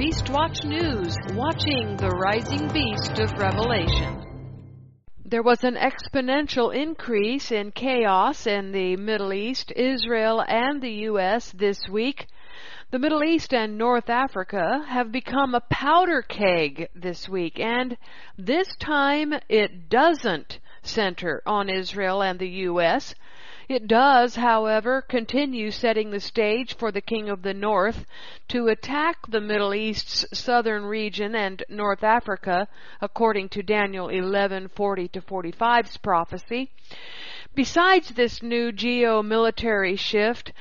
Beastwatch News, watching the rising beast of Revelation. There was an exponential increase in chaos in the Middle East, Israel, and the U.S. this week. The Middle East and North Africa have become a powder keg this week, and this time it doesn't center on Israel and the U.S. It does, however, continue setting the stage for the King of the North to attack the Middle East's southern region and North Africa, according to Daniel 11:40 to 45's prophecy. Besides this new geo-military shift,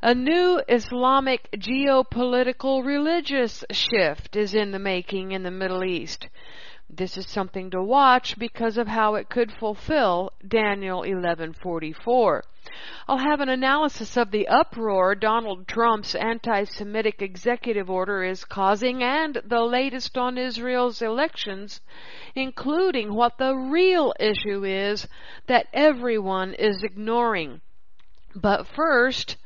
a new Islamic geopolitical religious shift is in the making in the Middle East. This is something to watch because of how it could fulfill Daniel 11:44. I'll have an analysis of the uproar Donald Trump's anti-Semitic executive order is causing and the latest on Israel's elections, including what the real issue is that everyone is ignoring. But first,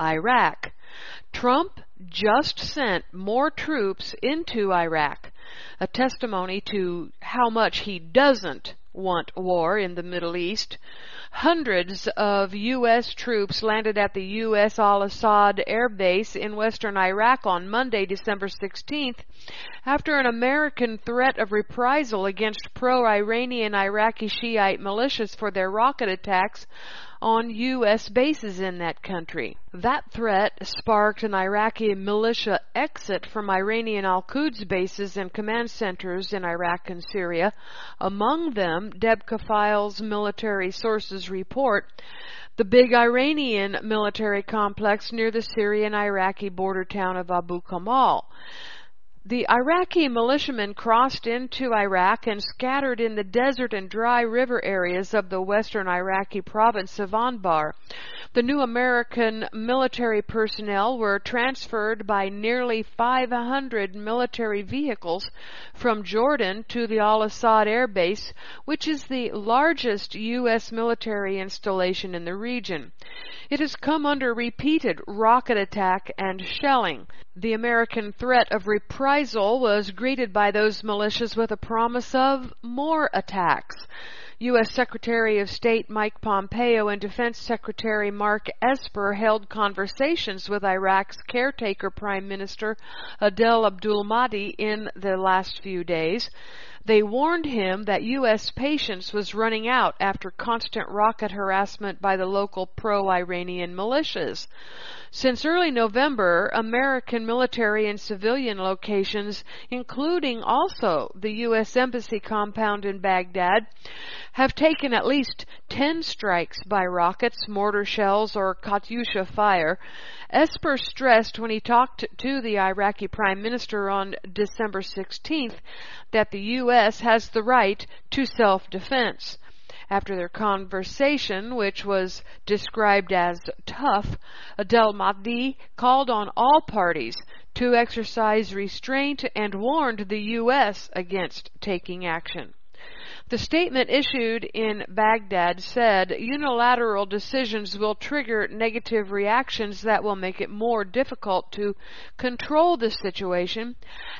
Iraq. Trump just sent more troops into Iraq, a testimony to how much he doesn't want war in the Middle East. Hundreds of U.S. troops landed at the U.S. al-Assad air base in western Iraq on Monday, December 16th, after an American threat of reprisal against pro-Iranian Iraqi Shiite militias for their rocket attacks on U.S. bases in that country. That threat sparked an Iraqi militia exit from Iranian Al Quds bases and command centers in Iraq and Syria. Among them, Debka Files military sources report the big Iranian military complex near the Syrian Iraqi border town of Abu Kamal. The Iraqi militiamen crossed into Iraq and scattered in the desert and dry river areas of the western Iraqi province of Anbar. The new American military personnel were transferred by nearly 500 military vehicles from Jordan to the Al Assad Air Base, which is the largest U.S. military installation in the region. It has come under repeated rocket attack and shelling. The American threat of reprisal was greeted by those militias with a promise of more attacks. U.S. Secretary of State Mike Pompeo and Defense Secretary Mark Esper held conversations with Iraq's caretaker Prime Minister Adel Abdul Mahdi in the last few days. They warned him that U.S. patience was running out after constant rocket harassment by the local pro-Iranian militias. Since early November, American military and civilian locations, including also the U.S. Embassy compound in Baghdad, have taken at least 10 strikes by rockets, mortar shells, or Katyusha fire. Esper stressed when he talked to the Iraqi Prime Minister on December 16th that the U.S. has the right to self-defense. After their conversation, which was described as tough, Adel Mahdi called on all parties to exercise restraint and warned the U.S. against taking action. The statement issued in Baghdad said unilateral decisions will trigger negative reactions that will make it more difficult to control the situation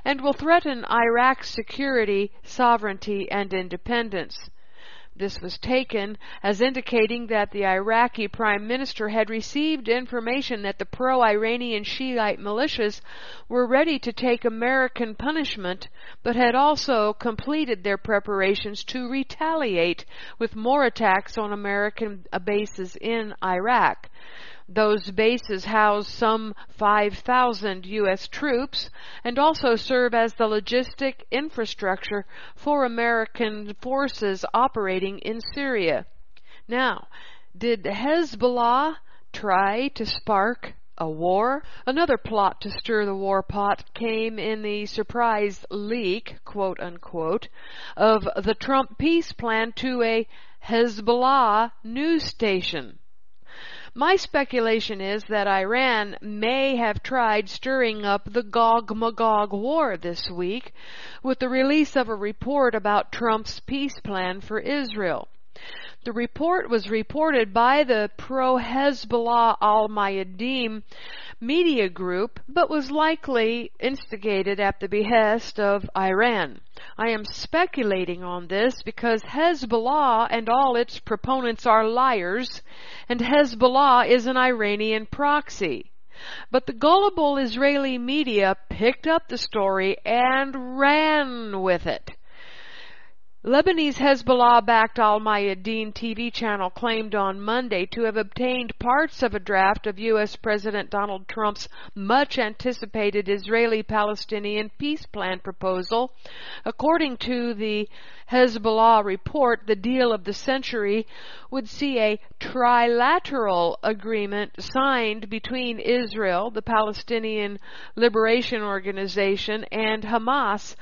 and will threaten Iraq's security, sovereignty, and independence. This was taken as indicating that the Iraqi prime minister had received information that the pro-Iranian Shiite militias were ready to take American punishment, but had also completed their preparations to retaliate with more attacks on American bases in Iraq. Those bases house some 5,000 U.S. troops and also serve as the logistic infrastructure for American forces operating in Syria. Now, did Hezbollah try to spark a war? Another plot to stir the war pot came in the surprise leak, quote unquote, of the Trump peace plan to a Hezbollah news station. My speculation is that Iran may have tried stirring up the Gog Magog war this week with the release of a report about Trump's peace plan for Israel. The report was reported by the pro Hezbollah al Mayadeen, media group, but was likely instigated at the behest of Iran. I am speculating on this because Hezbollah and all its proponents are liars, and Hezbollah is an Iranian proxy. But the gullible Israeli media picked up the story and ran with it. Lebanese Hezbollah-backed Al Mayadeen TV channel claimed on Monday to have obtained parts of a draft of U.S. President Donald Trump's much anticipated Israeli-Palestinian peace plan proposal. According to the Hezbollah report, the deal of the century would see a trilateral agreement signed between Israel, the Palestinian Liberation Organization, and Hamas,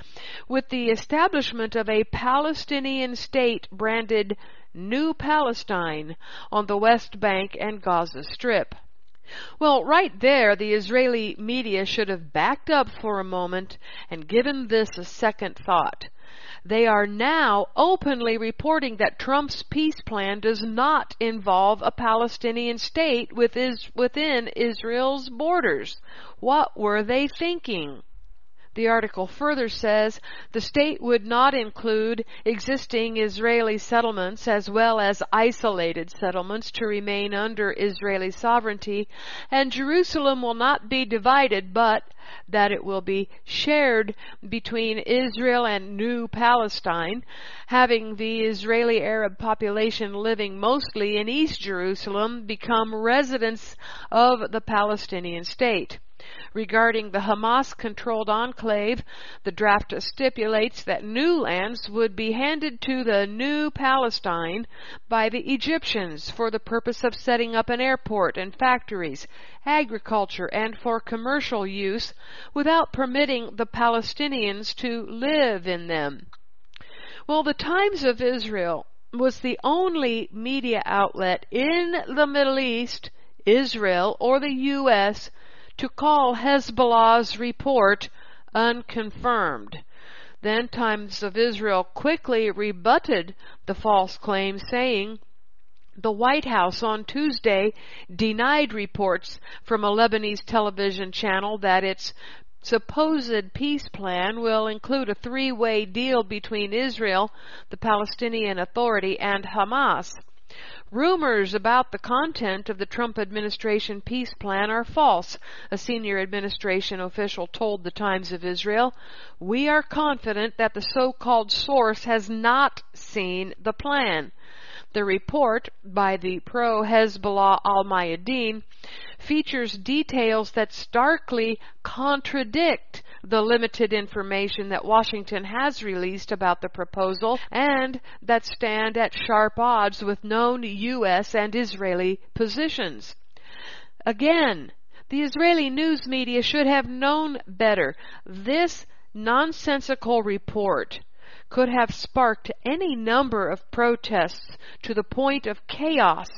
with the establishment of a Palestinian state branded New Palestine on the West Bank and Gaza Strip. Well, right there, the Israeli media should have backed up for a moment and given this a second thought. They are now openly reporting that Trump's peace plan does not involve a Palestinian state within Israel's borders. What were they thinking? The article further says the state would not include existing Israeli settlements as well as isolated settlements to remain under Israeli sovereignty, and Jerusalem will not be divided, but that it will be shared between Israel and New Palestine, having the Israeli Arab population living mostly in East Jerusalem become residents of the Palestinian state. Regarding the Hamas controlled enclave, the draft stipulates that new lands would be handed to the new Palestine by the Egyptians for the purpose of setting up an airport and factories, agriculture, and for commercial use without permitting the Palestinians to live in them. Well, the Times of Israel was the only media outlet in the Middle East, Israel, or the U.S to call Hezbollah's report unconfirmed. Then Times of Israel quickly rebutted the false claim, saying, the White House on Tuesday denied reports from a Lebanese television channel that its supposed peace plan will include a three-way deal between Israel, the Palestinian Authority, and Hamas. Rumors about the content of the Trump administration peace plan are false, a senior administration official told the Times of Israel. We are confident that the so-called source has not seen the plan. The report by the pro-Hezbollah al-Mayadeen features details that starkly contradict the limited information that Washington has released about the proposal and that stand at sharp odds with known U.S. and Israeli positions. Again, the Israeli news media should have known better. This nonsensical report could have sparked any number of protests to the point of chaos,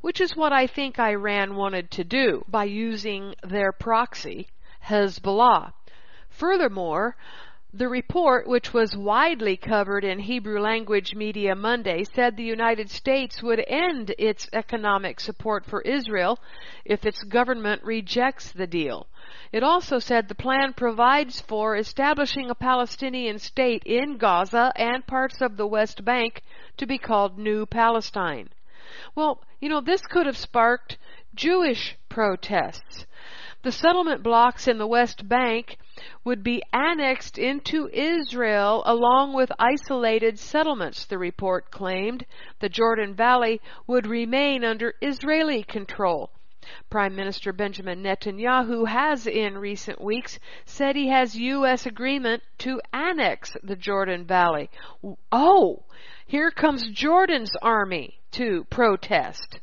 which is what I think Iran wanted to do by using their proxy, Hezbollah. Furthermore, the report, which was widely covered in Hebrew language media Monday, said the United States would end its economic support for Israel if its government rejects the deal. It also said the plan provides for establishing a Palestinian state in Gaza and parts of the West Bank to be called New Palestine. Well, you know, this could have sparked Jewish protests. The settlement blocks in the West Bank would be annexed into Israel along with isolated settlements, the report claimed. The Jordan Valley would remain under Israeli control. Prime Minister Benjamin Netanyahu has in recent weeks said he has U.S. agreement to annex the Jordan Valley. Oh, here comes Jordan's army to protest.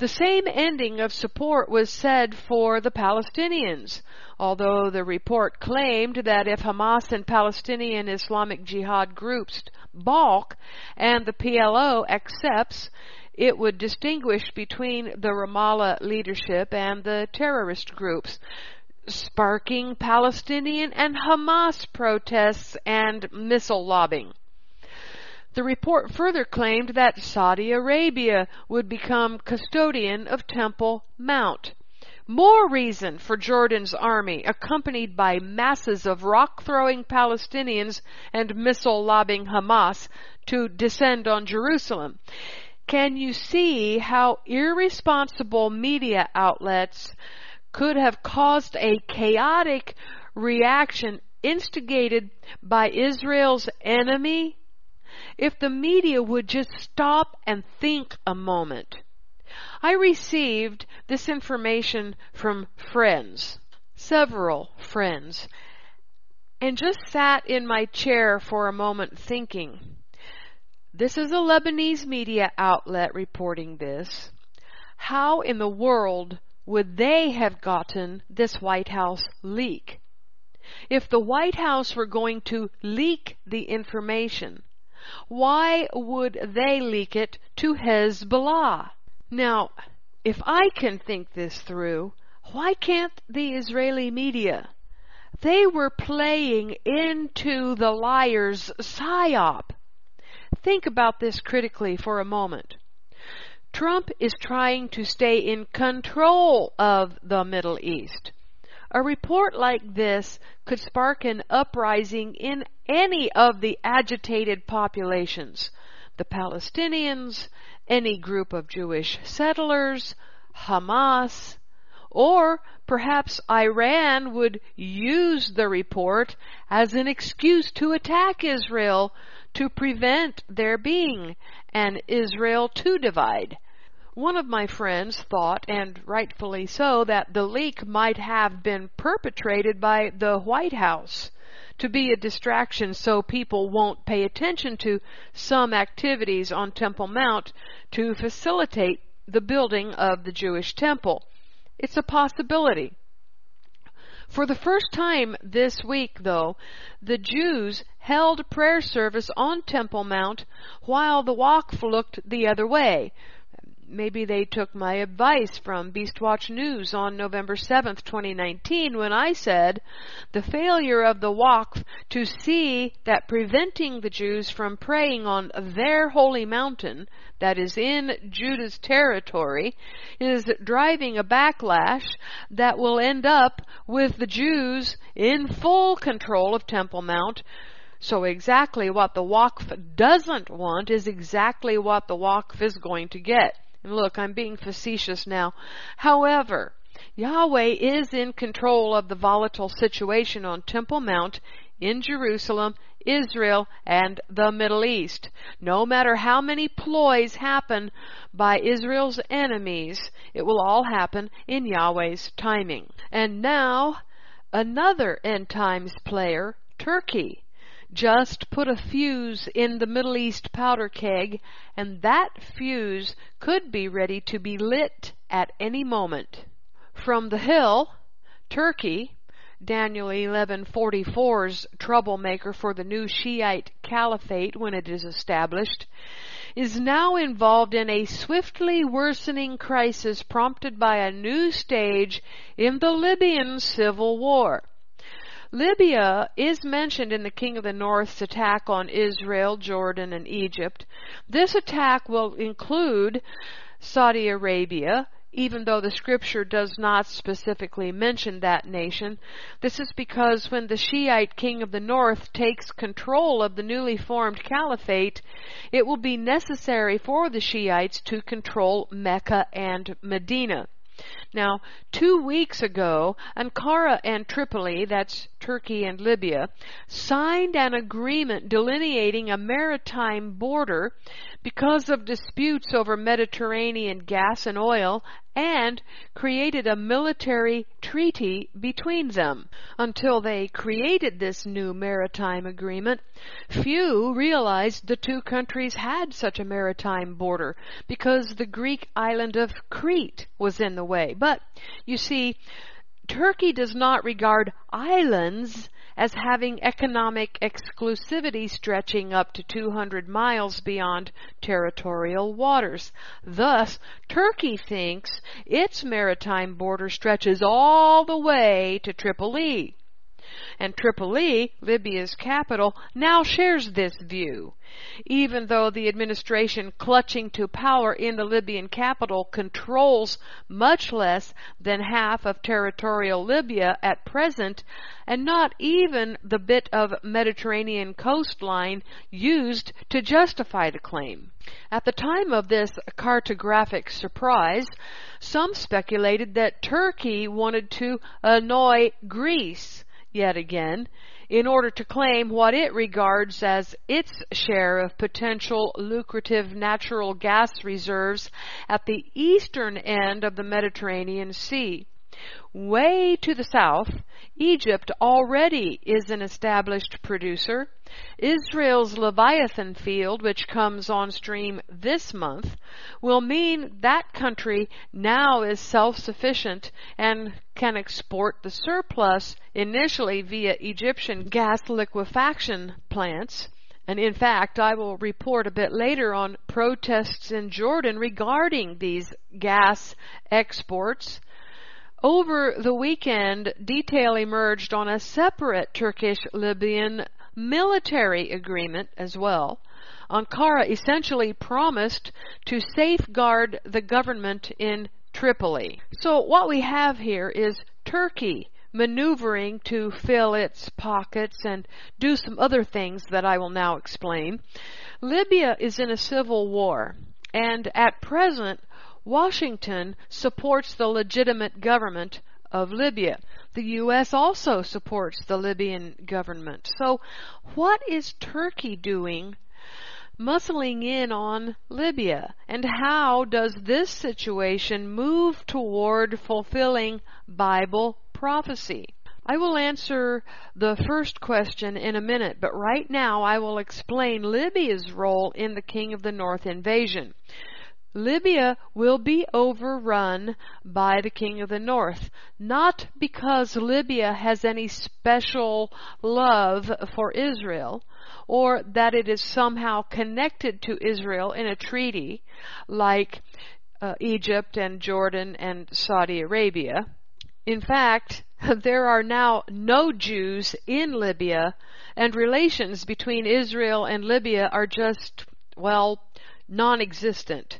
The same ending of support was said for the Palestinians, although the report claimed that if Hamas and Palestinian Islamic Jihad groups balk and the PLO accepts, it would distinguish between the Ramallah leadership and the terrorist groups, sparking Palestinian and Hamas protests and missile lobbing. The report further claimed that Saudi Arabia would become custodian of Temple Mount. More reason for Jordan's army, accompanied by masses of rock throwing Palestinians and missile lobbing Hamas, to descend on Jerusalem. Can you see how irresponsible media outlets could have caused a chaotic reaction instigated by Israel's enemy? If the media would just stop and think a moment. I received this information from friends, several friends, and just sat in my chair for a moment thinking. This is a Lebanese media outlet reporting this. How in the world would they have gotten this White House leak? If the White House were going to leak the information, why would they leak it to Hezbollah? Now, if I can think this through, why can't the Israeli media? They were playing into the liar's psyop. Think about this critically for a moment. Trump is trying to stay in control of the Middle East. A report like this could spark an uprising in any of the agitated populations the Palestinians, any group of Jewish settlers, Hamas, or perhaps Iran would use the report as an excuse to attack Israel to prevent there being an Israel to divide. One of my friends thought, and rightfully so, that the leak might have been perpetrated by the White House to be a distraction so people won't pay attention to some activities on Temple Mount to facilitate the building of the Jewish temple. It's a possibility. For the first time this week, though, the Jews held prayer service on Temple Mount while the Waqf looked the other way. Maybe they took my advice from Beastwatch News on November 7th, 2019, when I said the failure of the Waqf to see that preventing the Jews from praying on their holy mountain, that is in Judah's territory, is driving a backlash that will end up with the Jews in full control of Temple Mount so exactly what the Waqf doesn't want is exactly what the Waqf is going to get. And look, I'm being facetious now. However, Yahweh is in control of the volatile situation on Temple Mount in Jerusalem, Israel, and the Middle East. No matter how many ploys happen by Israel's enemies, it will all happen in Yahweh's timing. And now, another end times player, Turkey. Just put a fuse in the Middle East powder keg, and that fuse could be ready to be lit at any moment. From the hill, Turkey, Daniel 11:44's troublemaker for the new Shiite caliphate when it is established, is now involved in a swiftly worsening crisis prompted by a new stage in the Libyan civil war. Libya is mentioned in the King of the North's attack on Israel, Jordan, and Egypt. This attack will include Saudi Arabia, even though the scripture does not specifically mention that nation. This is because when the Shiite king of the north takes control of the newly formed caliphate, it will be necessary for the Shiites to control Mecca and Medina. Now, two weeks ago, Ankara and Tripoli, that's Turkey and Libya, signed an agreement delineating a maritime border because of disputes over Mediterranean gas and oil and created a military treaty between them. Until they created this new maritime agreement, few realized the two countries had such a maritime border because the Greek island of Crete was in the way. But, you see, Turkey does not regard islands as having economic exclusivity stretching up to 200 miles beyond territorial waters. Thus, Turkey thinks its maritime border stretches all the way to Tripoli. And Tripoli, Libya's capital, now shares this view. Even though the administration clutching to power in the Libyan capital controls much less than half of territorial Libya at present, and not even the bit of Mediterranean coastline used to justify the claim. At the time of this cartographic surprise, some speculated that Turkey wanted to annoy Greece yet again in order to claim what it regards as its share of potential lucrative natural gas reserves at the eastern end of the Mediterranean Sea. Way to the south, Egypt already is an established producer. Israel's Leviathan field, which comes on stream this month, will mean that country now is self-sufficient and can export the surplus initially via Egyptian gas liquefaction plants. And in fact, I will report a bit later on protests in Jordan regarding these gas exports over the weekend, detail emerged on a separate Turkish-Libyan military agreement as well. Ankara essentially promised to safeguard the government in Tripoli. So what we have here is Turkey maneuvering to fill its pockets and do some other things that I will now explain. Libya is in a civil war, and at present Washington supports the legitimate government of Libya. The U.S. also supports the Libyan government. So what is Turkey doing muscling in on Libya? And how does this situation move toward fulfilling Bible prophecy? I will answer the first question in a minute, but right now I will explain Libya's role in the King of the North invasion. Libya will be overrun by the king of the north, not because Libya has any special love for Israel, or that it is somehow connected to Israel in a treaty like uh, Egypt and Jordan and Saudi Arabia. In fact, there are now no Jews in Libya, and relations between Israel and Libya are just, well, non-existent.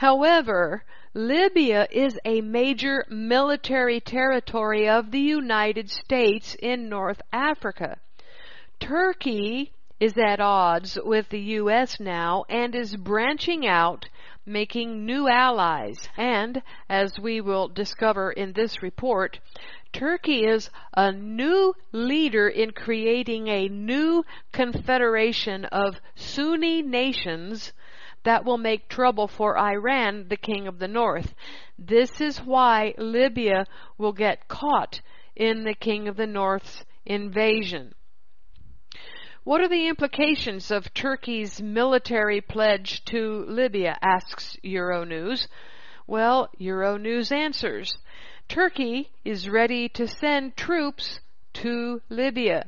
However, Libya is a major military territory of the United States in North Africa. Turkey is at odds with the U.S. now and is branching out, making new allies. And, as we will discover in this report, Turkey is a new leader in creating a new confederation of Sunni nations that will make trouble for Iran, the king of the north. This is why Libya will get caught in the king of the north's invasion. What are the implications of Turkey's military pledge to Libya? asks Euronews. Well, Euronews answers. Turkey is ready to send troops to Libya.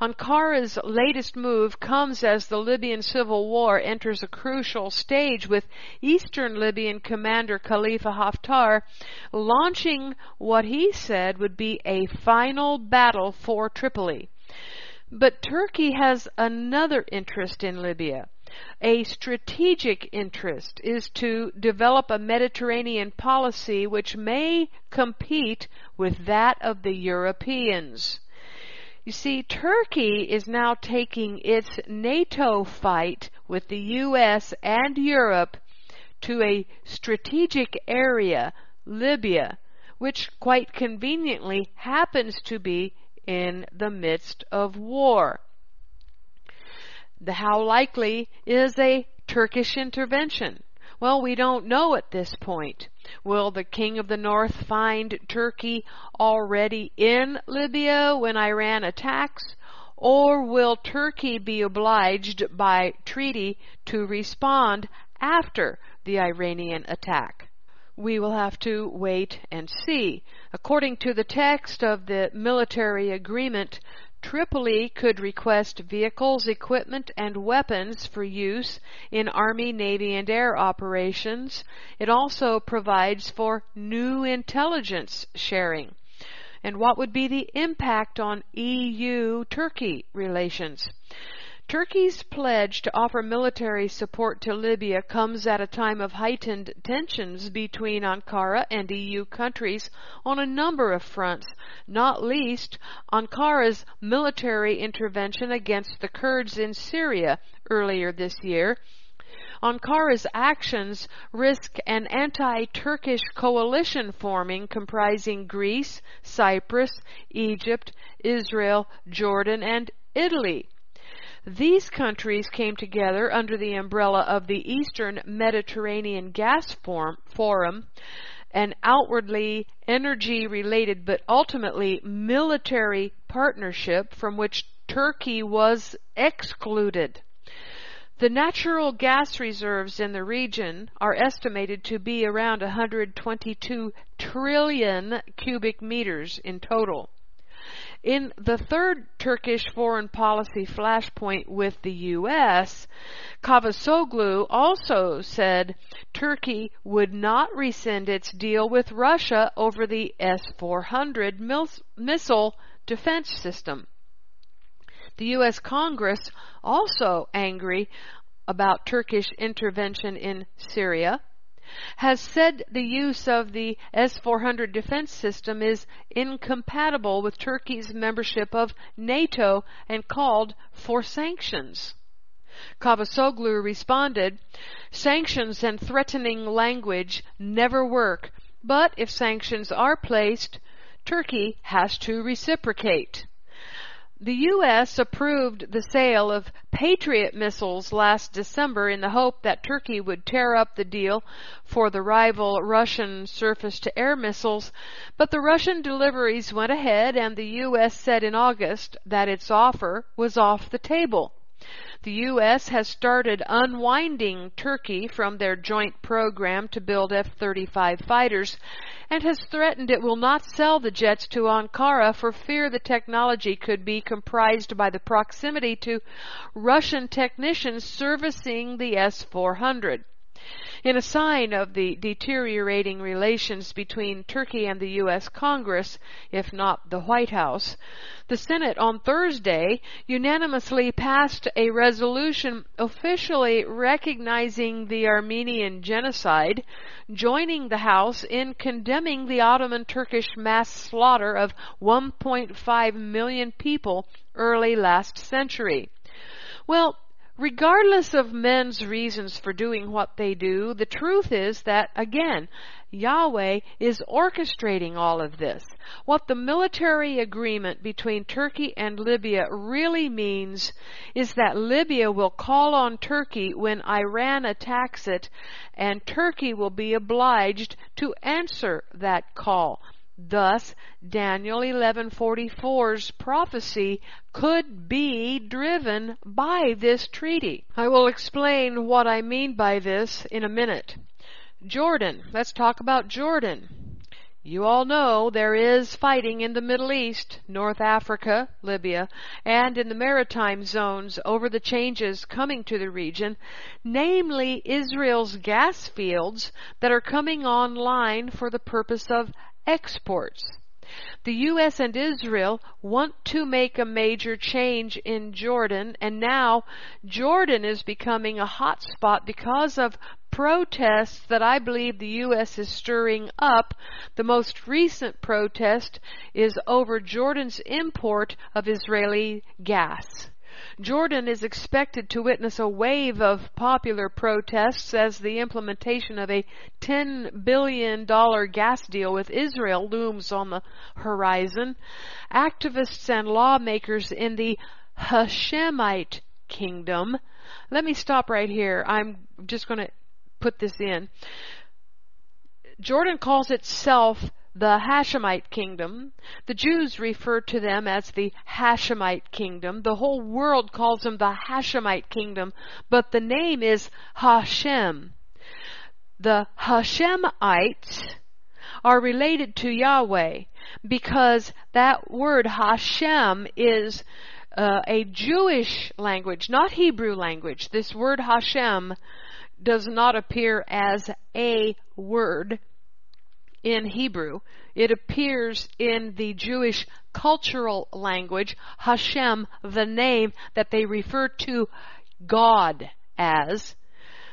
Ankara's latest move comes as the Libyan civil war enters a crucial stage with Eastern Libyan commander Khalifa Haftar launching what he said would be a final battle for Tripoli. But Turkey has another interest in Libya. A strategic interest is to develop a Mediterranean policy which may compete with that of the Europeans. You see, Turkey is now taking its NATO fight with the U.S. and Europe to a strategic area, Libya, which quite conveniently happens to be in the midst of war. The how likely is a Turkish intervention? Well, we don't know at this point. Will the king of the north find Turkey already in Libya when Iran attacks? Or will Turkey be obliged by treaty to respond after the Iranian attack? We will have to wait and see. According to the text of the military agreement, Tripoli could request vehicles, equipment, and weapons for use in Army, Navy, and air operations. It also provides for new intelligence sharing. And what would be the impact on EU Turkey relations? Turkey's pledge to offer military support to Libya comes at a time of heightened tensions between Ankara and EU countries on a number of fronts, not least Ankara's military intervention against the Kurds in Syria earlier this year. Ankara's actions risk an anti-Turkish coalition forming comprising Greece, Cyprus, Egypt, Israel, Jordan, and Italy. These countries came together under the umbrella of the Eastern Mediterranean Gas Forum, an outwardly energy related but ultimately military partnership from which Turkey was excluded. The natural gas reserves in the region are estimated to be around 122 trillion cubic meters in total. In the third Turkish foreign policy flashpoint with the U.S., Cavusoglu also said Turkey would not rescind its deal with Russia over the S-400 missile defense system. The U.S. Congress also angry about Turkish intervention in Syria has said the use of the S-400 defense system is incompatible with Turkey's membership of NATO and called for sanctions. Cavusoglu responded, sanctions and threatening language never work, but if sanctions are placed, Turkey has to reciprocate. The U.S. approved the sale of Patriot missiles last December in the hope that Turkey would tear up the deal for the rival Russian surface to air missiles, but the Russian deliveries went ahead and the U.S. said in August that its offer was off the table. The U.S. has started unwinding Turkey from their joint program to build F-35 fighters and has threatened it will not sell the jets to Ankara for fear the technology could be comprised by the proximity to Russian technicians servicing the S-400. In a sign of the deteriorating relations between Turkey and the U.S. Congress, if not the White House, the Senate on Thursday unanimously passed a resolution officially recognizing the Armenian genocide, joining the House in condemning the Ottoman Turkish mass slaughter of 1.5 million people early last century. Well, regardless of men's reasons for doing what they do, the truth is that, again, Yahweh is orchestrating all of this. What the military agreement between Turkey and Libya really means is that Libya will call on Turkey when Iran attacks it, and Turkey will be obliged to answer that call. Thus, Daniel 11:44's prophecy could be driven by this treaty. I will explain what I mean by this in a minute. Jordan. Let's talk about Jordan. You all know there is fighting in the Middle East, North Africa, Libya, and in the maritime zones over the changes coming to the region, namely Israel's gas fields that are coming online for the purpose of exports. The U.S. and Israel want to make a major change in Jordan, and now Jordan is becoming a hot spot because of protests that I believe the U.S. is stirring up. The most recent protest is over Jordan's import of Israeli gas. Jordan is expected to witness a wave of popular protests as the implementation of a $10 billion gas deal with Israel looms on the horizon. Activists and lawmakers in the Hashemite kingdom. Let me stop right here. I'm just going to put this in. Jordan calls itself the Hashemite kingdom. The Jews refer to them as the Hashemite kingdom. The whole world calls them the Hashemite kingdom, but the name is Hashem. The Hashemites are related to Yahweh because that word Hashem is uh, a Jewish language, not Hebrew language. This word Hashem does not appear as a word in Hebrew. It appears in the Jewish cultural language, Hashem, the name that they refer to God as.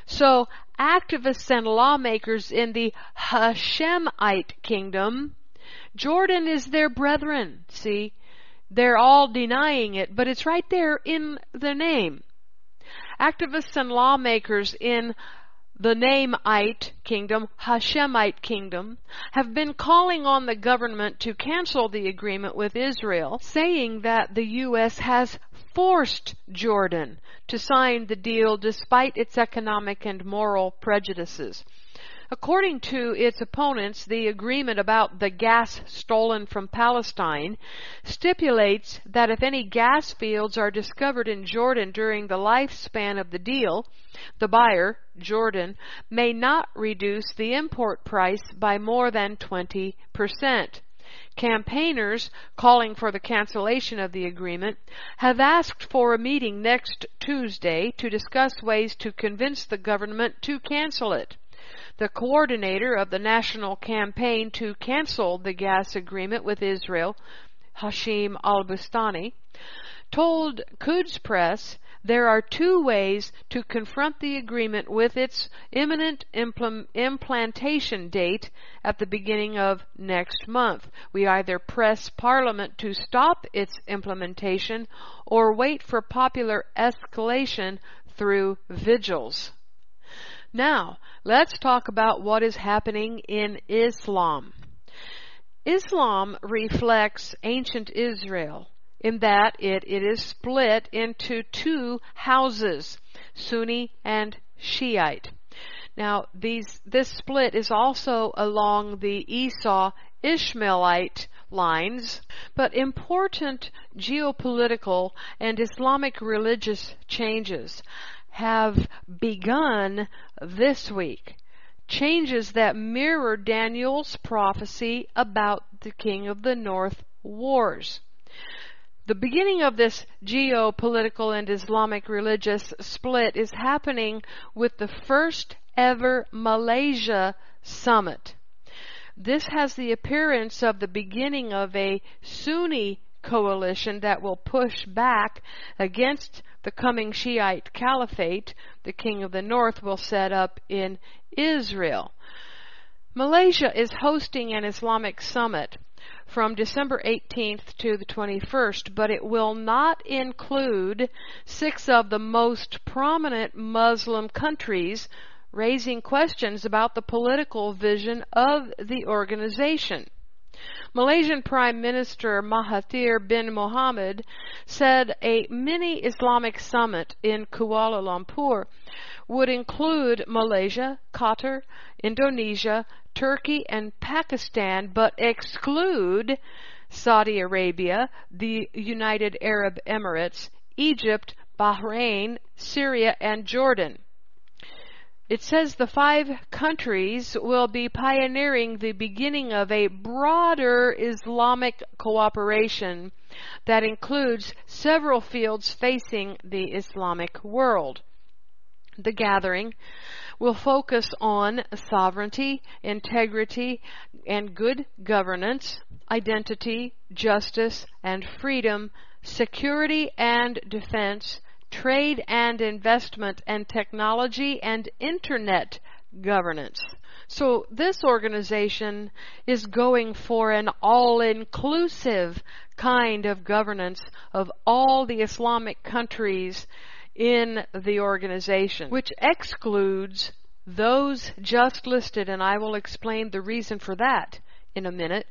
So activists and lawmakers in the Hashemite kingdom, Jordan is their brethren. See, they're all denying it, but it's right there in the name. Activists and lawmakers in the Nameite kingdom, Hashemite kingdom, have been calling on the government to cancel the agreement with Israel, saying that the U.S. has forced Jordan to sign the deal despite its economic and moral prejudices. According to its opponents, the agreement about the gas stolen from Palestine stipulates that if any gas fields are discovered in Jordan during the lifespan of the deal, the buyer, Jordan, may not reduce the import price by more than 20%. Campaigners calling for the cancellation of the agreement have asked for a meeting next Tuesday to discuss ways to convince the government to cancel it. The coordinator of the national campaign to cancel the gas agreement with Israel, Hashim al-Bustani, told Quds Press there are two ways to confront the agreement with its imminent impl- implantation date at the beginning of next month. We either press Parliament to stop its implementation or wait for popular escalation through vigils. Now, let's talk about what is happening in Islam. Islam reflects ancient Israel in that it, it is split into two houses, Sunni and Shiite. Now, these, this split is also along the Esau Ishmaelite lines, but important geopolitical and Islamic religious changes have begun this week. Changes that mirror Daniel's prophecy about the king of the north wars. The beginning of this geopolitical and Islamic religious split is happening with the first ever Malaysia summit. This has the appearance of the beginning of a Sunni coalition that will push back against the coming Shiite caliphate the king of the north will set up in Israel. Malaysia is hosting an Islamic summit from December 18th to the 21st, but it will not include six of the most prominent Muslim countries raising questions about the political vision of the organization. Malaysian Prime Minister Mahathir bin Mohamad said a mini Islamic summit in Kuala Lumpur would include Malaysia, Qatar, Indonesia, Turkey, and Pakistan, but exclude Saudi Arabia, the United Arab Emirates, Egypt, Bahrain, Syria, and Jordan. It says the five countries will be pioneering the beginning of a broader Islamic cooperation that includes several fields facing the Islamic world. The gathering will focus on sovereignty, integrity, and good governance, identity, justice, and freedom, security and defense, trade and investment, and technology and internet governance. So this organization is going for an all-inclusive kind of governance of all the Islamic countries in the organization, which excludes those just listed, and I will explain the reason for that in a minute.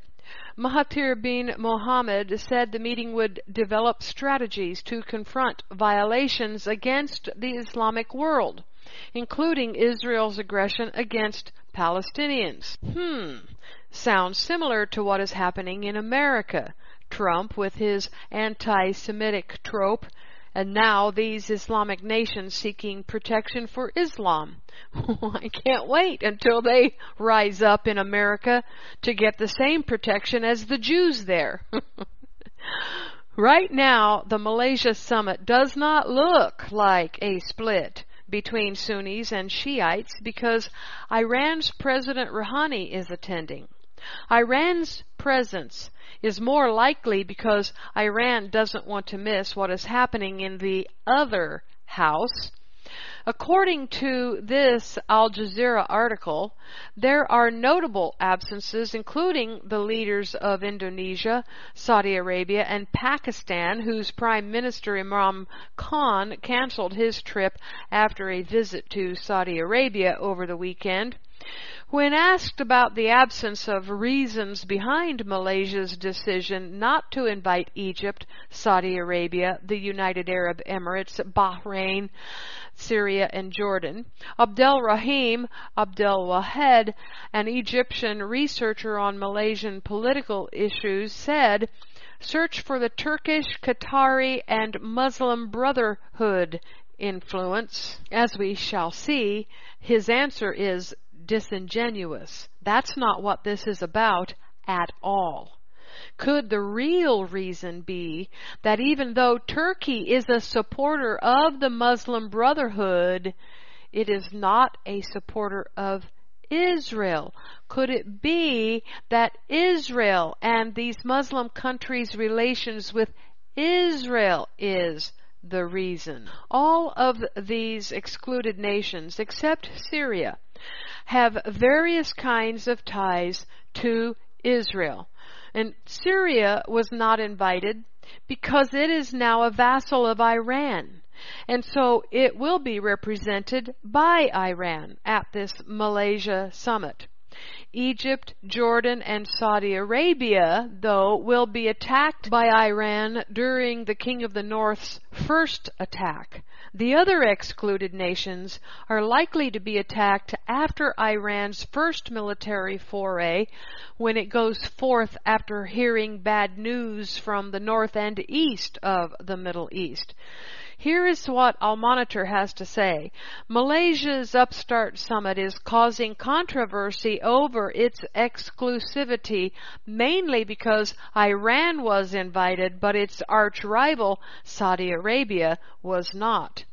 Mahathir bin Mohamad said the meeting would develop strategies to confront violations against the Islamic world, including Israel's aggression against Palestinians. Hmm, sounds similar to what is happening in America. Trump, with his anti Semitic trope, and now these Islamic nations seeking protection for Islam. I can't wait until they rise up in America to get the same protection as the Jews there. right now, the Malaysia summit does not look like a split between Sunnis and Shiites because Iran's President Rouhani is attending. Iran's presence is more likely because Iran doesn't want to miss what is happening in the other house. According to this Al Jazeera article, there are notable absences, including the leaders of Indonesia, Saudi Arabia, and Pakistan, whose Prime Minister Imran Khan canceled his trip after a visit to Saudi Arabia over the weekend. When asked about the absence of reasons behind Malaysia's decision not to invite Egypt, Saudi Arabia, the United Arab Emirates, Bahrain, Syria, and Jordan, Abdel Rahim Abdel Wahed, an Egyptian researcher on Malaysian political issues, said, Search for the Turkish, Qatari, and Muslim Brotherhood influence. As we shall see, his answer is disingenuous. That's not what this is about at all. Could the real reason be that even though Turkey is a supporter of the Muslim Brotherhood, it is not a supporter of Israel? Could it be that Israel and these Muslim countries' relations with Israel is the reason? All of these excluded nations, except Syria, have various kinds of ties to Israel. And Syria was not invited because it is now a vassal of Iran. And so it will be represented by Iran at this Malaysia summit. Egypt, Jordan, and Saudi Arabia, though, will be attacked by Iran during the King of the North's first attack. The other excluded nations are likely to be attacked after Iran's first military foray when it goes forth after hearing bad news from the north and east of the Middle East. Here is what Al Monitor has to say. Malaysia's Upstart Summit is causing controversy over its exclusivity mainly because Iran was invited but its arch rival Saudi Arabia was not.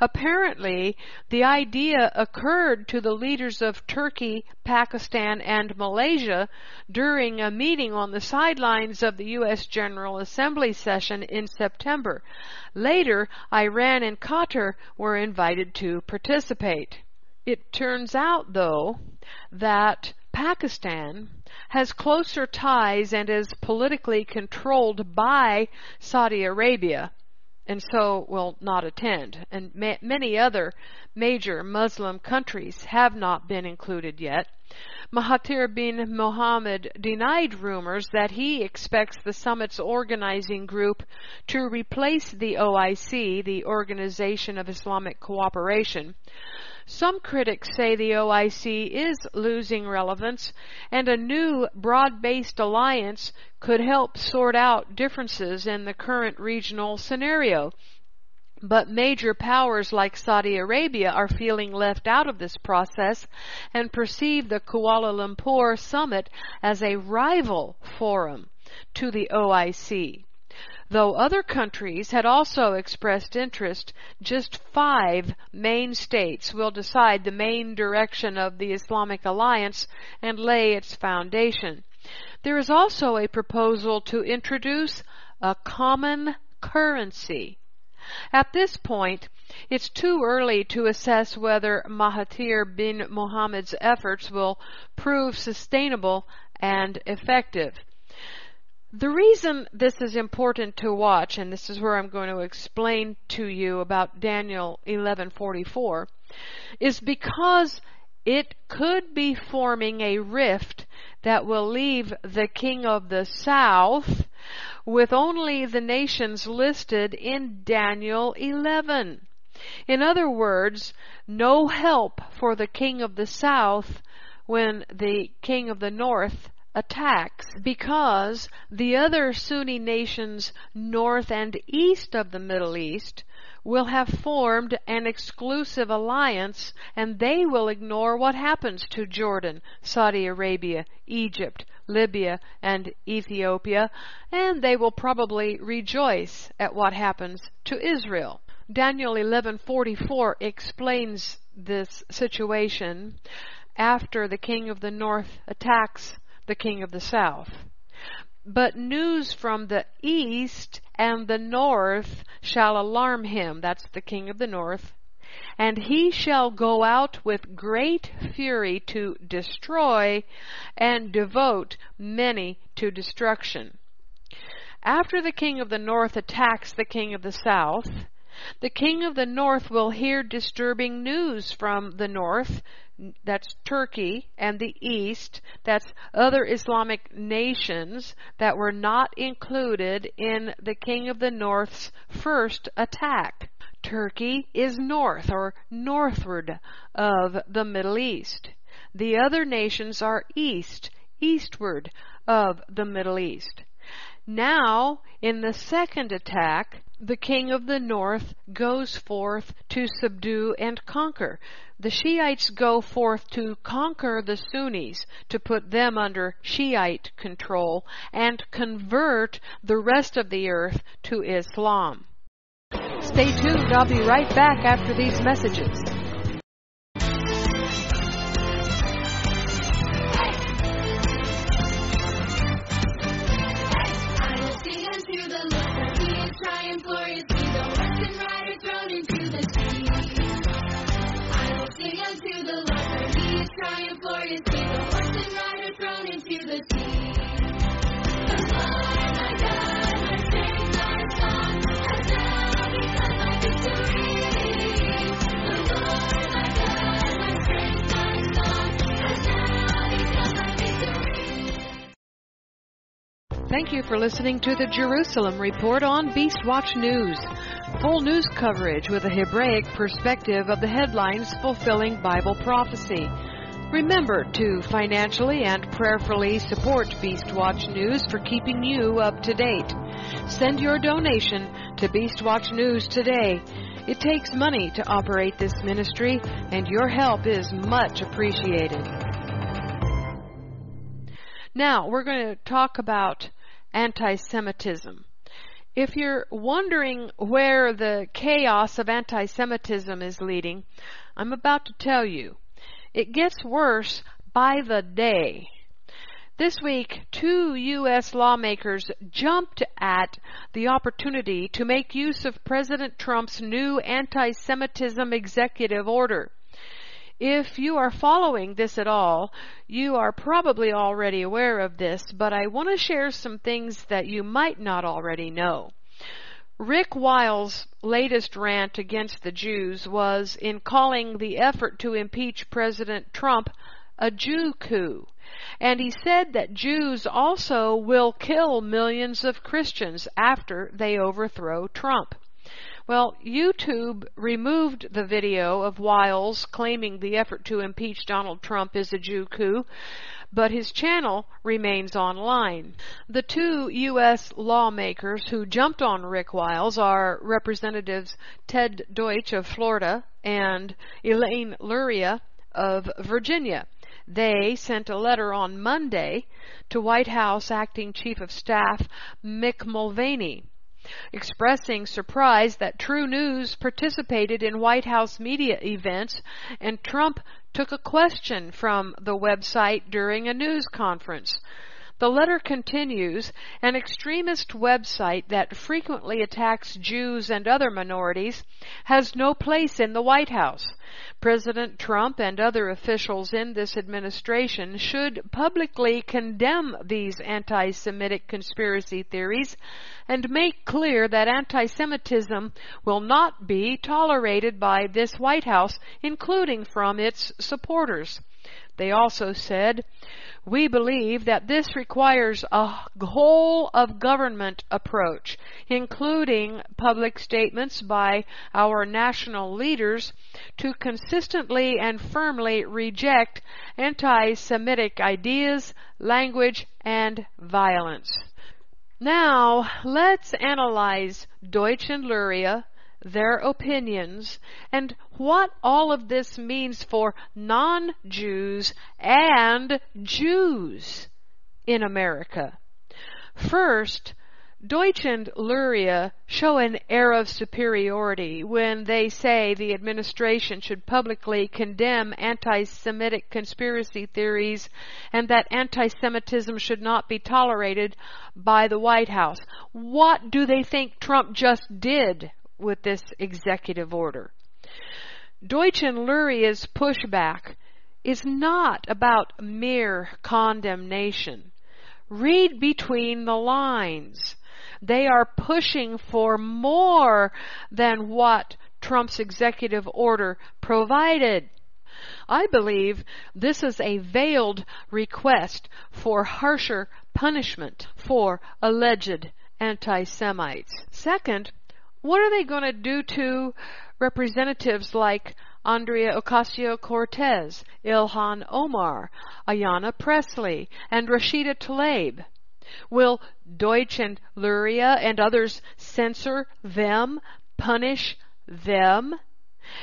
Apparently, the idea occurred to the leaders of Turkey, Pakistan, and Malaysia during a meeting on the sidelines of the U.N. General Assembly session in September. Later, Iran and Qatar were invited to participate. It turns out, though, that Pakistan has closer ties and is politically controlled by Saudi Arabia and so will not attend. And ma- many other major Muslim countries have not been included yet. Mahathir bin Mohammed denied rumors that he expects the summit's organizing group to replace the OIC, the Organization of Islamic Cooperation. Some critics say the OIC is losing relevance and a new broad-based alliance could help sort out differences in the current regional scenario. But major powers like Saudi Arabia are feeling left out of this process and perceive the Kuala Lumpur summit as a rival forum to the OIC. Though other countries had also expressed interest, just five main states will decide the main direction of the Islamic alliance and lay its foundation. There is also a proposal to introduce a common currency. At this point, it's too early to assess whether Mahathir bin Mohammed's efforts will prove sustainable and effective. The reason this is important to watch, and this is where I'm going to explain to you about Daniel 11:44, is because it could be forming a rift that will leave the king of the south with only the nations listed in Daniel 11. In other words, no help for the king of the south when the king of the north attacks because the other Sunni nations north and east of the Middle East will have formed an exclusive alliance and they will ignore what happens to Jordan, Saudi Arabia, Egypt, Libya, and Ethiopia, and they will probably rejoice at what happens to Israel. Daniel 11:44 explains this situation after the king of the north attacks the king of the south. But news from the east and the north shall alarm him. That's the king of the north. And he shall go out with great fury to destroy and devote many to destruction. After the king of the north attacks the king of the south, the king of the north will hear disturbing news from the north, that's Turkey, and the east, that's other Islamic nations that were not included in the king of the north's first attack. Turkey is north or northward of the Middle East. The other nations are east, eastward of the Middle East. Now, in the second attack, the king of the north goes forth to subdue and conquer. The Shiites go forth to conquer the Sunnis, to put them under Shiite control, and convert the rest of the earth to Islam. Stay tuned, I'll be right back after these messages. Thank you for listening to the Jerusalem Report on Beastwatch News. Full news coverage with a Hebraic perspective of the headlines fulfilling Bible prophecy. Remember to financially and prayerfully support Beastwatch News for keeping you up to date. Send your donation to Beastwatch News today. It takes money to operate this ministry, and your help is much appreciated. Now, we're going to talk about anti Semitism. If you're wondering where the chaos of anti Semitism is leading, I'm about to tell you. It gets worse by the day. This week, two U.S. lawmakers jumped at the opportunity to make use of President Trump's new anti Semitism executive order. If you are following this at all, you are probably already aware of this, but I want to share some things that you might not already know. Rick Wiles' latest rant against the Jews was in calling the effort to impeach President Trump a Jew coup. And he said that Jews also will kill millions of Christians after they overthrow Trump. Well, YouTube removed the video of Wiles claiming the effort to impeach Donald Trump is a Jew coup, but his channel remains online. The two U.S. lawmakers who jumped on Rick Wiles are Representatives Ted Deutch of Florida and Elaine Luria of Virginia. They sent a letter on Monday to White House Acting Chief of Staff Mick Mulvaney expressing surprise that TruNews participated in White House media events and Trump took a question from the website during a news conference. The letter continues An extremist website that frequently attacks Jews and other minorities has no place in the White House. President Trump and other officials in this administration should publicly condemn these anti Semitic conspiracy theories and make clear that anti Semitism will not be tolerated by this White House, including from its supporters. They also said, we believe that this requires a whole of government approach, including public statements by our national leaders to consistently and firmly reject anti-Semitic ideas, language, and violence. Now, let's analyze Deutch and Luria their opinions and what all of this means for non Jews and Jews in America. First, Deutch and Luria show an air of superiority when they say the administration should publicly condemn anti-Semitic conspiracy theories and that anti-Semitism should not be tolerated by the White House. What do they think Trump just did with this executive order? Deutch and Luria's pushback is not about mere condemnation. Read between the lines. They are pushing for more than what Trump's executive order provided. I believe this is a veiled request for harsher punishment for alleged anti Semites. Second, what are they going to do to representatives like Andrea Ocasio Cortez, Ilhan Omar, Ayanna Pressley, and Rashida Tlaib? Will Deutch and Luria and others censor them, punish them?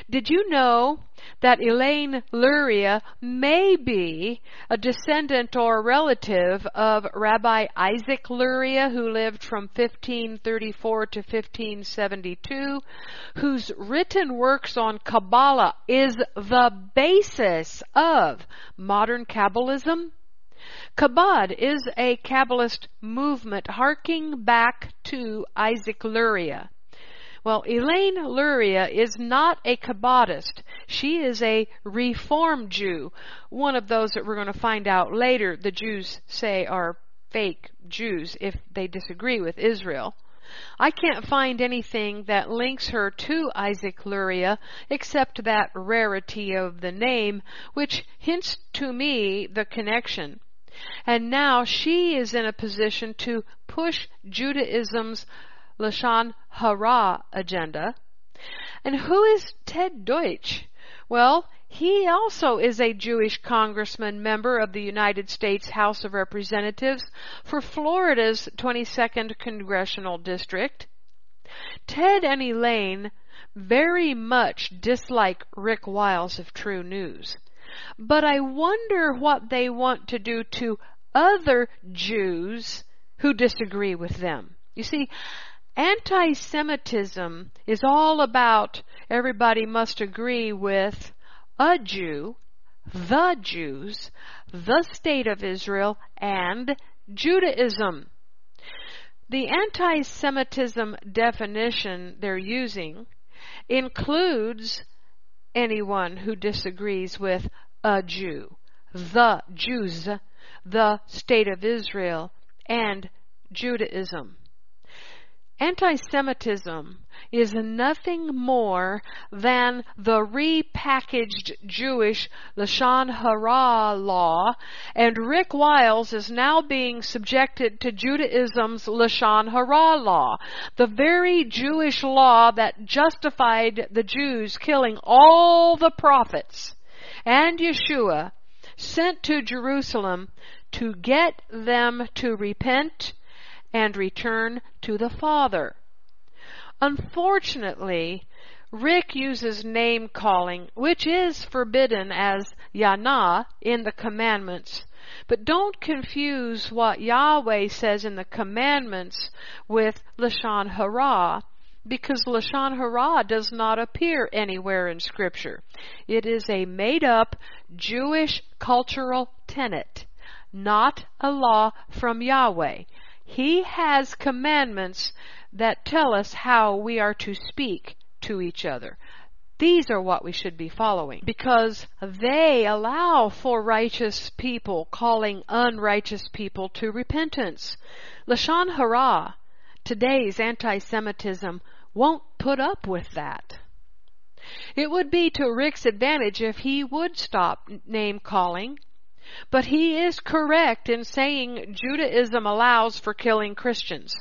Did you know that Elaine Luria may be a descendant or relative of Rabbi Isaac Luria, who lived from 1534 to 1572, whose written works on Kabbalah is the basis of modern Kabbalism? Chabad is a Kabbalist movement harking back to Isaac Luria. Well, Elaine Luria is not a Chabadist. She is a Reform Jew, one of those that we're going to find out later the Jews say are fake Jews if they disagree with Israel. I can't find anything that links her to Isaac Luria except that rarity of the name, which hints to me the connection. And now she is in a position to push Judaism's Lashon Hara agenda. And who is Ted Deutch? Well, he also is a Jewish congressman member of the United States House of Representatives for Florida's 22nd Congressional District. Ted and Elaine very much dislike Rick Wiles of TruNews. But I wonder what they want to do to other Jews who disagree with them. You see, Anti-Semitism is all about everybody must agree with a Jew, the Jews, the state of Israel, and Judaism. The anti-Semitism definition they're using includes anyone who disagrees with a Jew, the Jews, the state of Israel, and Judaism. Anti-Semitism is nothing more than the repackaged Jewish Lashon Hara law, and Rick Wiles is now being subjected to Judaism's Lashon Hara law, the very Jewish law that justified the Jews killing all the prophets. And Yeshua sent to Jerusalem to get them to repent and return to the Father. Unfortunately, Rick uses name calling, which is forbidden as Yana in the commandments. But don't confuse what Yahweh says in the commandments with Lashon Hara, because Lashon Hara does not appear anywhere in Scripture. It is a made up Jewish cultural tenet, not a law from Yahweh. He has commandments that tell us how we are to speak to each other. These are what we should be following because they allow for righteous people calling unrighteous people to repentance. Lashon Hara, today's anti-Semitism, won't put up with that. It would be to Rick's advantage if he would stop name calling but he is correct in saying Judaism allows for killing Christians.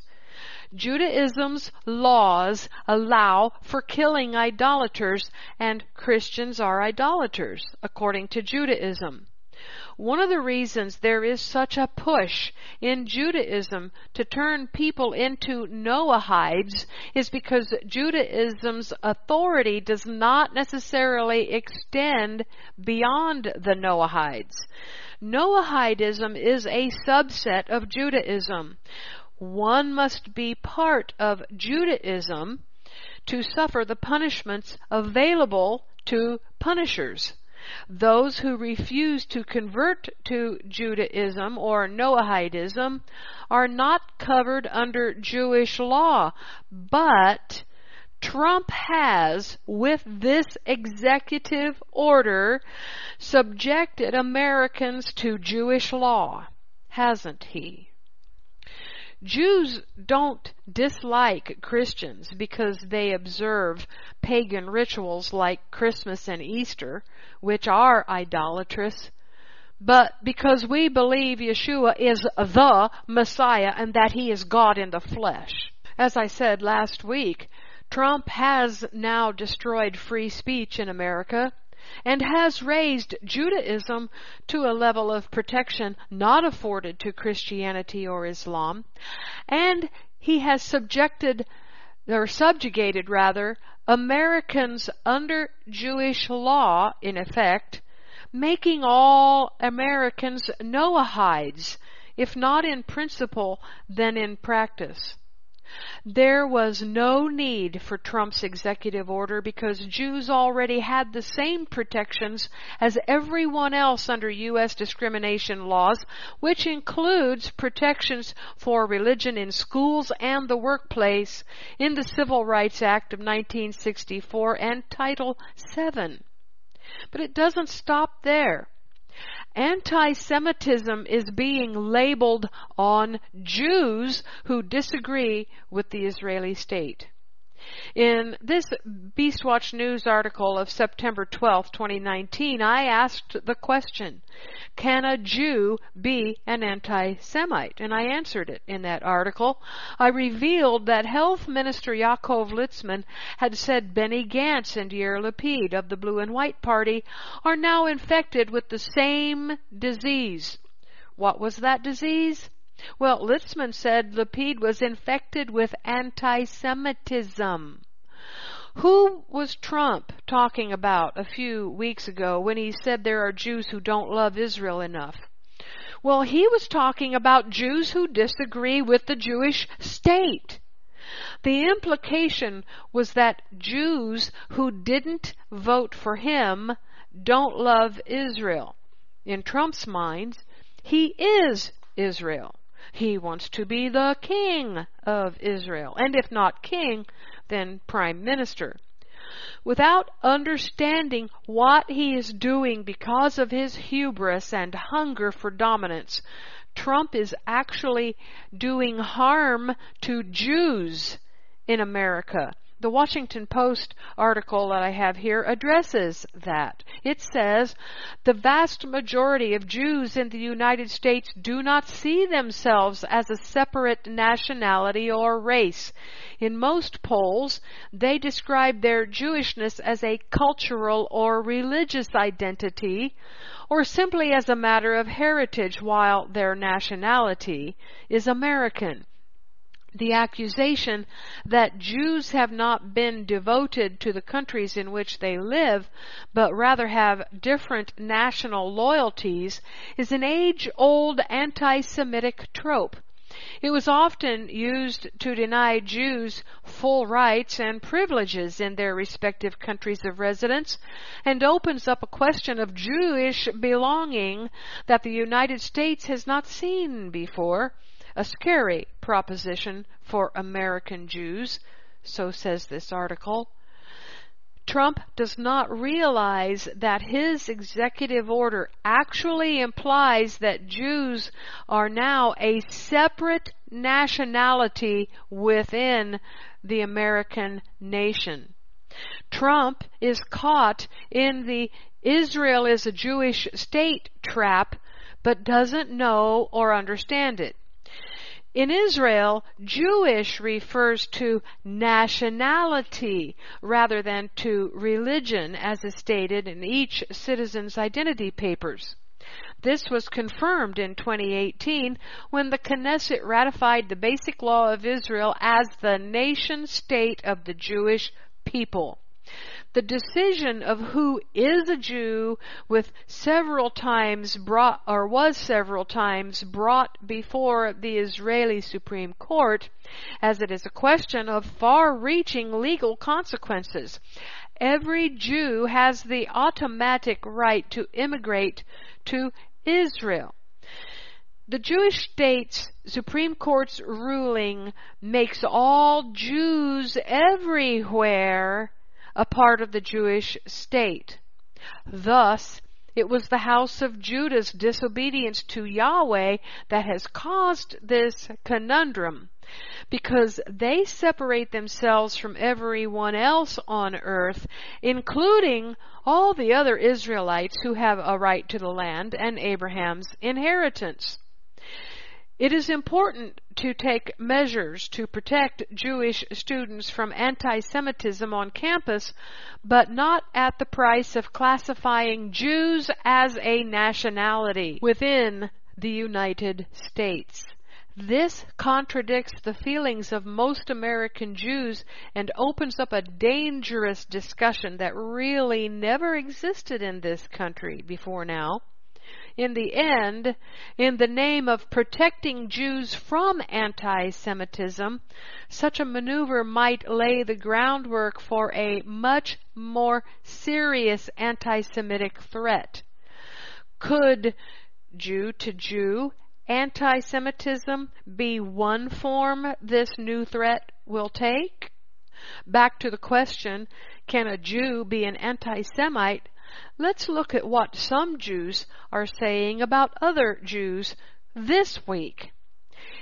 Judaism's laws allow for killing idolaters, and Christians are idolaters, according to Judaism. One of the reasons there is such a push in Judaism to turn people into Noahides is because Judaism's authority does not necessarily extend beyond the Noahides. Noahidism is a subset of Judaism. one must be part of Judaism to suffer the punishments available to punishers. Those who refuse to convert to Judaism or Noahidism are not covered under Jewish law, but Trump has, with this executive order, subjected Americans to Jewish law, hasn't he? Jews don't dislike Christians because they observe pagan rituals like Christmas and Easter, which are idolatrous, but because we believe Yeshua is the Messiah and that he is God in the flesh. As I said last week, Trump has now destroyed free speech in America and has raised Judaism to a level of protection not afforded to Christianity or Islam, and he has subjected or subjugated rather Americans under Jewish law in effect, making all Americans Noahides, if not in principle, then in practice. There was no need for Trump's executive order because Jews already had the same protections as everyone else under U.S. discrimination laws, which includes protections for religion in schools and the workplace in the Civil Rights Act of 1964 and Title VII. But it doesn't stop there anti-Semitism is being labeled on Jews who disagree with the Israeli state. In this Beastwatch News article of September 12, 2019, I asked the question, can a Jew be an anti-Semite? And I answered it in that article. I revealed that Health Minister Yaakov Litzman had said Benny Gantz and Yair Lapid of the Blue and White Party are now infected with the same disease. What was that disease? Well, Litzman said Lapid was infected with anti-Semitism. Who was Trump talking about a few weeks ago when he said there are Jews who don't love Israel enough? Well, he was talking about Jews who disagree with the Jewish state. The implication was that Jews who didn't vote for him don't love Israel. In Trump's mind, he is Israel. He wants to be the king of Israel. And if not king, then prime minister. Without understanding what he is doing because of his hubris and hunger for dominance, Trump is actually doing harm to Jews in America. The Washington Post article that I have here addresses that. It says the vast majority of Jews in the United States do not see themselves as a separate nationality or race. In most polls, they describe their Jewishness as a cultural or religious identity or simply as a matter of heritage while their nationality is American the accusation that Jews have not been devoted to the countries in which they live, but rather have different national loyalties, is an age old anti Semitic trope. It was often used to deny Jews full rights and privileges in their respective countries of residence and opens up a question of Jewish belonging that the United States has not seen before a scary proposition for American Jews, so says this article. Trump does not realize that his executive order actually implies that Jews are now a separate nationality within the American nation. Trump is caught in the Israel is a Jewish state trap, but doesn't know or understand it. In Israel, Jewish refers to nationality rather than to religion as is stated in each citizen's identity papers. This was confirmed in 2018 when the Knesset ratified the Basic Law of Israel as the nation state of the Jewish people. The decision of who is a Jew with several times brought or was several times brought before the Israeli Supreme Court as it is a question of far-reaching legal consequences. Every Jew has the automatic right to immigrate to Israel. The Jewish state's Supreme Court's ruling makes all Jews everywhere a part of the Jewish state. Thus, it was the house of Judah's disobedience to Yahweh that has caused this conundrum because they separate themselves from everyone else on earth, including all the other Israelites who have a right to the land and Abraham's inheritance. It is important to take measures to protect Jewish students from anti-Semitism on campus, but not at the price of classifying Jews as a nationality within the United States. This contradicts the feelings of most American Jews and opens up a dangerous discussion that really never existed in this country before now in the end, in the name of protecting Jews from anti-Semitism, such a maneuver might lay the groundwork for a much more serious anti-Semitic threat. Could Jew to Jew anti-Semitism be one form this new threat will take? Back to the question, can a Jew be an anti-Semite let's look at what some Jews are saying about other Jews this week.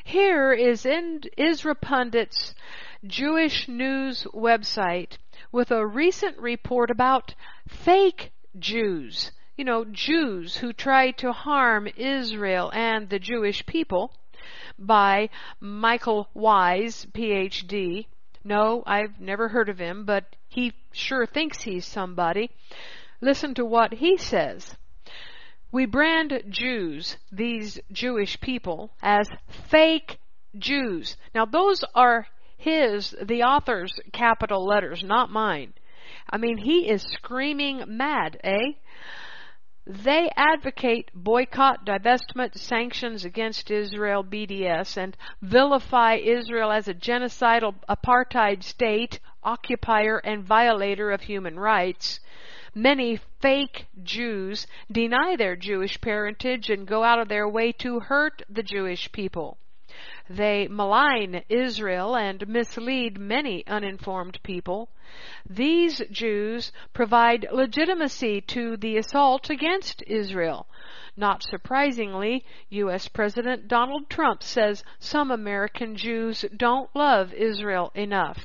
Here is in IsraPundit's Jewish news website with a recent report about fake Jews. You know, Jews who try to harm Israel and the Jewish people by Michael Wise, PhD. No, I've never heard of him, but he sure thinks he's somebody. Listen to what he says. We brand Jews, these Jewish people, as fake Jews. Now those are his, the author's capital letters, not mine. I mean, he is screaming mad, eh? They advocate boycott, divestment, sanctions against Israel, BDS, and vilify Israel as a genocidal apartheid state, occupier, and violator of human rights many fake Jews deny their Jewish parentage and go out of their way to hurt the Jewish people. They malign Israel and mislead many uninformed people. These Jews provide legitimacy to the assault against Israel. Not surprisingly, U.S. President Donald Trump says some American Jews don't love Israel enough.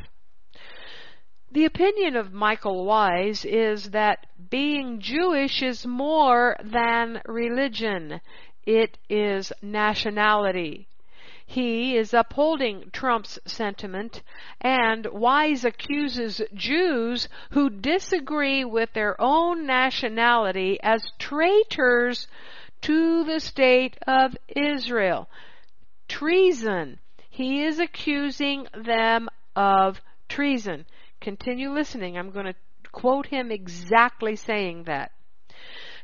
The opinion of Michael Wise is that being Jewish is more than religion. It is nationality. He is upholding Trump's sentiment, and Wise accuses Jews who disagree with their own nationality as traitors to the state of Israel. Treason. He is accusing them of treason. Continue listening. I'm going to quote him exactly saying that.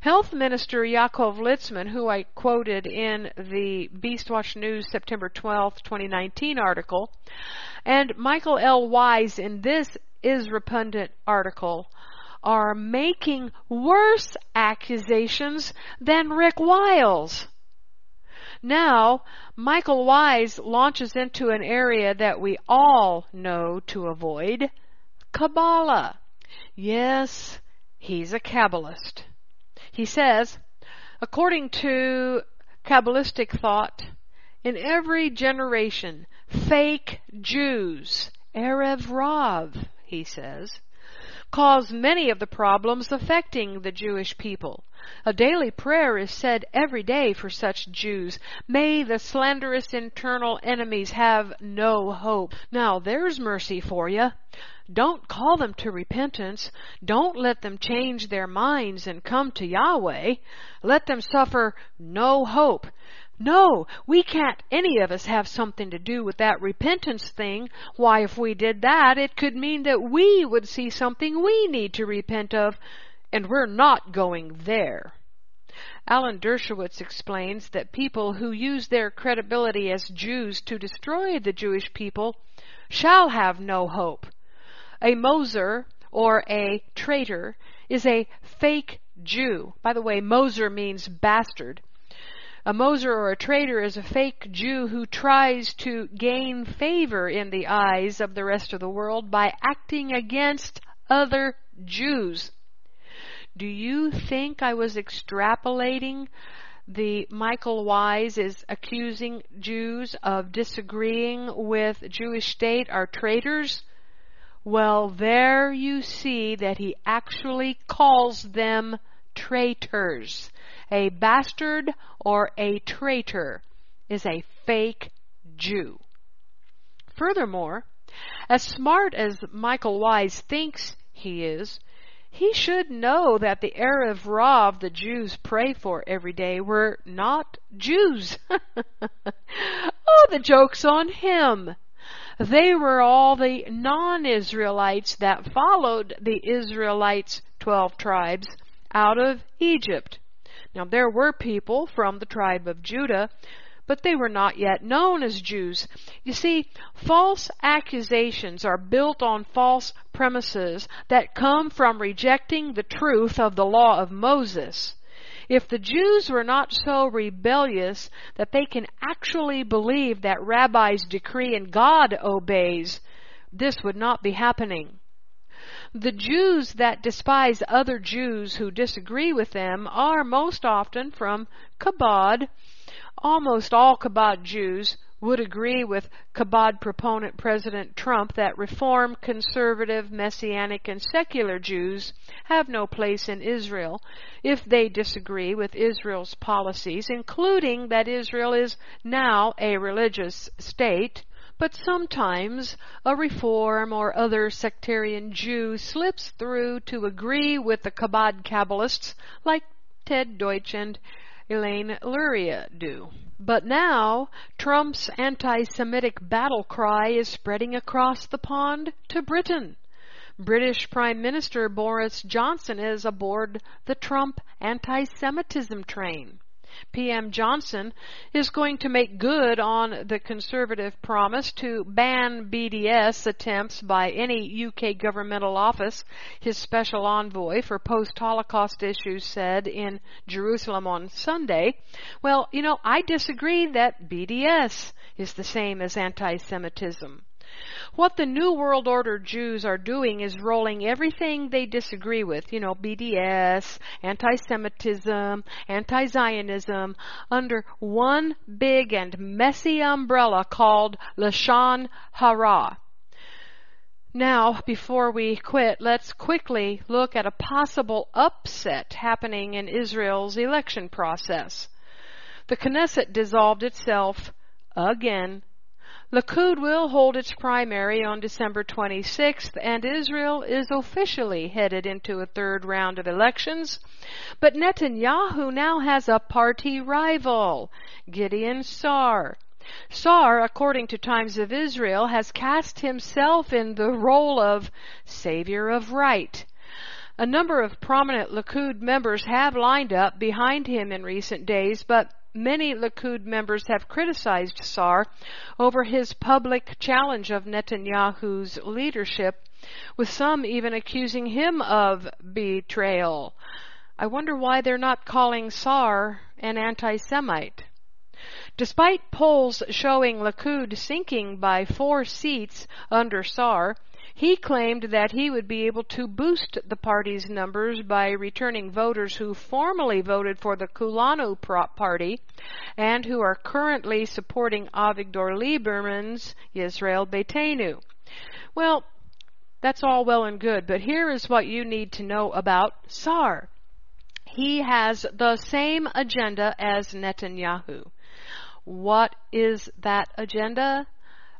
Health Minister Yaakov Litzman, who I quoted in the Beastwatch News September 12, 2019 article, and Michael L. Wise in this is Pundit article, are making worse accusations than Rick Wiles. Now, Michael Wise launches into an area that we all know to avoid Kabbalah. Yes, he's a Kabbalist. He says, according to Kabbalistic thought, in every generation, fake Jews, Erev Rav, he says, cause many of the problems affecting the Jewish people. A daily prayer is said every day for such Jews. May the slanderous internal enemies have no hope. Now there's mercy for you. Don't call them to repentance. Don't let them change their minds and come to Yahweh. Let them suffer no hope. no, we can't any of us have something to do with that repentance thing. Why, if we did that, it could mean that we would see something we need to repent of, and we're not going there. Alan Dershowitz explains that people who use their credibility as Jews to destroy the Jewish people shall have no hope. A Moser, or a traitor, is a fake Jew. By the way, Moser means bastard. A Moser or a traitor is a fake Jew who tries to gain favor in the eyes of the rest of the world by acting against other Jews. Do you think I was extrapolating? The Michael Wise is accusing Jews of disagreeing with Jewish state are traitors. Well, there you see that he actually calls them traitors. A bastard or a traitor is a fake Jew. Furthermore, as smart as Michael Wise thinks he is, he should know that the Erev Rav the Jews pray for every day were not Jews. oh, the joke's on him. They were all the non-Israelites that followed the Israelites' twelve tribes out of Egypt. Now there were people from the tribe of Judah, but they were not yet known as Jews. You see, false accusations are built on false premises that come from rejecting the truth of the law of Moses. If the Jews were not so rebellious that they can actually believe that rabbis decree and God obeys, this would not be happening. The Jews that despise other Jews who disagree with them are most often from Chabad. Almost all Chabad Jews would agree with Chabad proponent President Trump that reform, conservative, messianic, and secular Jews have no place in Israel if they disagree with Israel's policies, including that Israel is now a religious state but sometimes a reform or other sectarian Jew slips through to agree with the Chabad Kabbalists like Ted Deutch and Elaine Luria do. But now, Trump's anti-Semitic battle cry is spreading across the pond to Britain. British Prime Minister Boris Johnson is aboard the Trump anti-Semitism train. PM Johnson is going to make good on the conservative promise to ban BDS attempts by any UK governmental office, his special envoy for post-Holocaust issues said in Jerusalem on Sunday. Well, you know, I disagree that BDS is the same as anti-Semitism. What the New World Order Jews are doing is rolling everything they disagree with, you know, BDS, anti-Semitism, anti-Zionism, under one big and messy umbrella called Lashon Hara. Now, before we quit, let's quickly look at a possible upset happening in Israel's election process. The Knesset dissolved itself again Likud will hold its primary on December 26th, and Israel is officially headed into a third round of elections. But Netanyahu now has a party rival, Gideon Saar. Saar, according to Times of Israel, has cast himself in the role of savior of right. A number of prominent Likud members have lined up behind him in recent days, but Many Likud members have criticized Saar over his public challenge of Netanyahu's leadership, with some even accusing him of betrayal. I wonder why they're not calling Saar an anti-Semite. Despite polls showing Likud sinking by four seats under Saar, he claimed that he would be able to boost the party's numbers by returning voters who formerly voted for the Kulanu party and who are currently supporting Avigdor Lieberman's Israel Beiteinu. Well, that's all well and good, but here is what you need to know about Saar. He has the same agenda as Netanyahu. What is that agenda?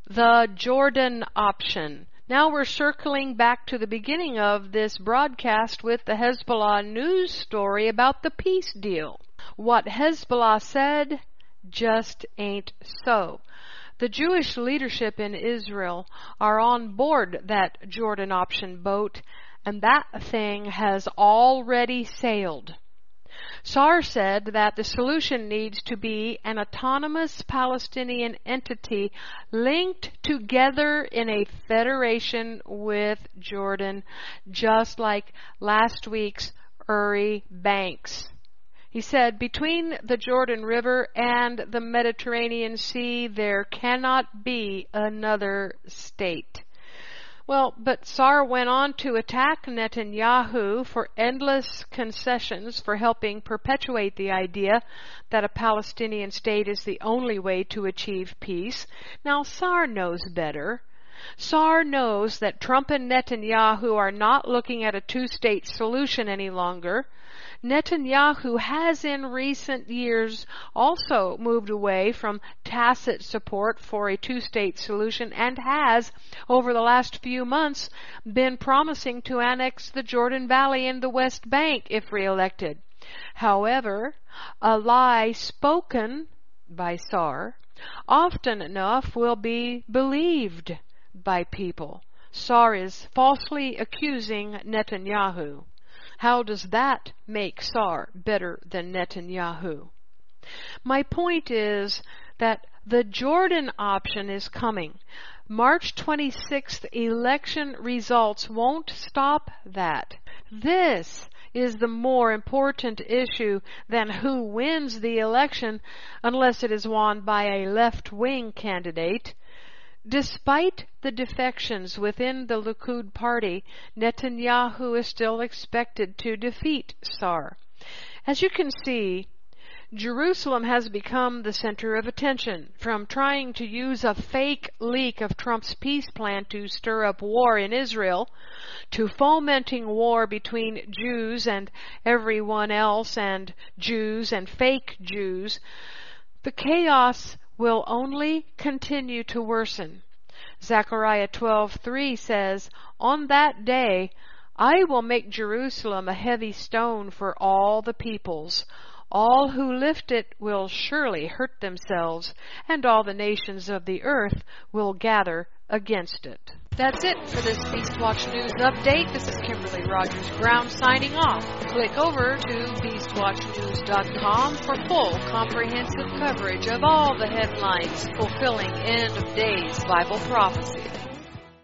The Jordan option. Now we're circling back to the beginning of this broadcast with the Hezbollah news story about the peace deal. What Hezbollah said just ain't so. The Jewish leadership in Israel are on board that Jordan option boat, and that thing has already sailed. Saar said that the solution needs to be an autonomous Palestinian entity linked together in a federation with Jordan, just like last week's Uri Banks. He said, between the Jordan River and the Mediterranean Sea, there cannot be another state. Well, but Saar went on to attack Netanyahu for endless concessions for helping perpetuate the idea that a Palestinian state is the only way to achieve peace. Now, Saar knows better. Saar knows that Trump and Netanyahu are not looking at a two-state solution any longer. Netanyahu has in recent years also moved away from tacit support for a two-state solution and has, over the last few months, been promising to annex the Jordan Valley and the West Bank if reelected. However, a lie spoken by Saar often enough will be believed by people. Saar is falsely accusing Netanyahu. How does that make Saar better than Netanyahu? My point is that the Jordan option is coming. March 26th election results won't stop that. This is the more important issue than who wins the election unless it is won by a left-wing candidate. Despite the defections within the Likud party, Netanyahu is still expected to defeat Saar. As you can see, Jerusalem has become the center of attention, from trying to use a fake leak of Trump's peace plan to stir up war in Israel, to fomenting war between Jews and everyone else and Jews and fake Jews. The chaos will only continue to worsen. Zechariah 12:3 says, "On that day I will make Jerusalem a heavy stone for all the peoples. All who lift it will surely hurt themselves, and all the nations of the earth will gather against it." That's it for this Beastwatch News update. This is Kimberly Rogers Brown signing off. Click over to beastwatchnews.com for full comprehensive coverage of all the headlines fulfilling end of days Bible prophecies.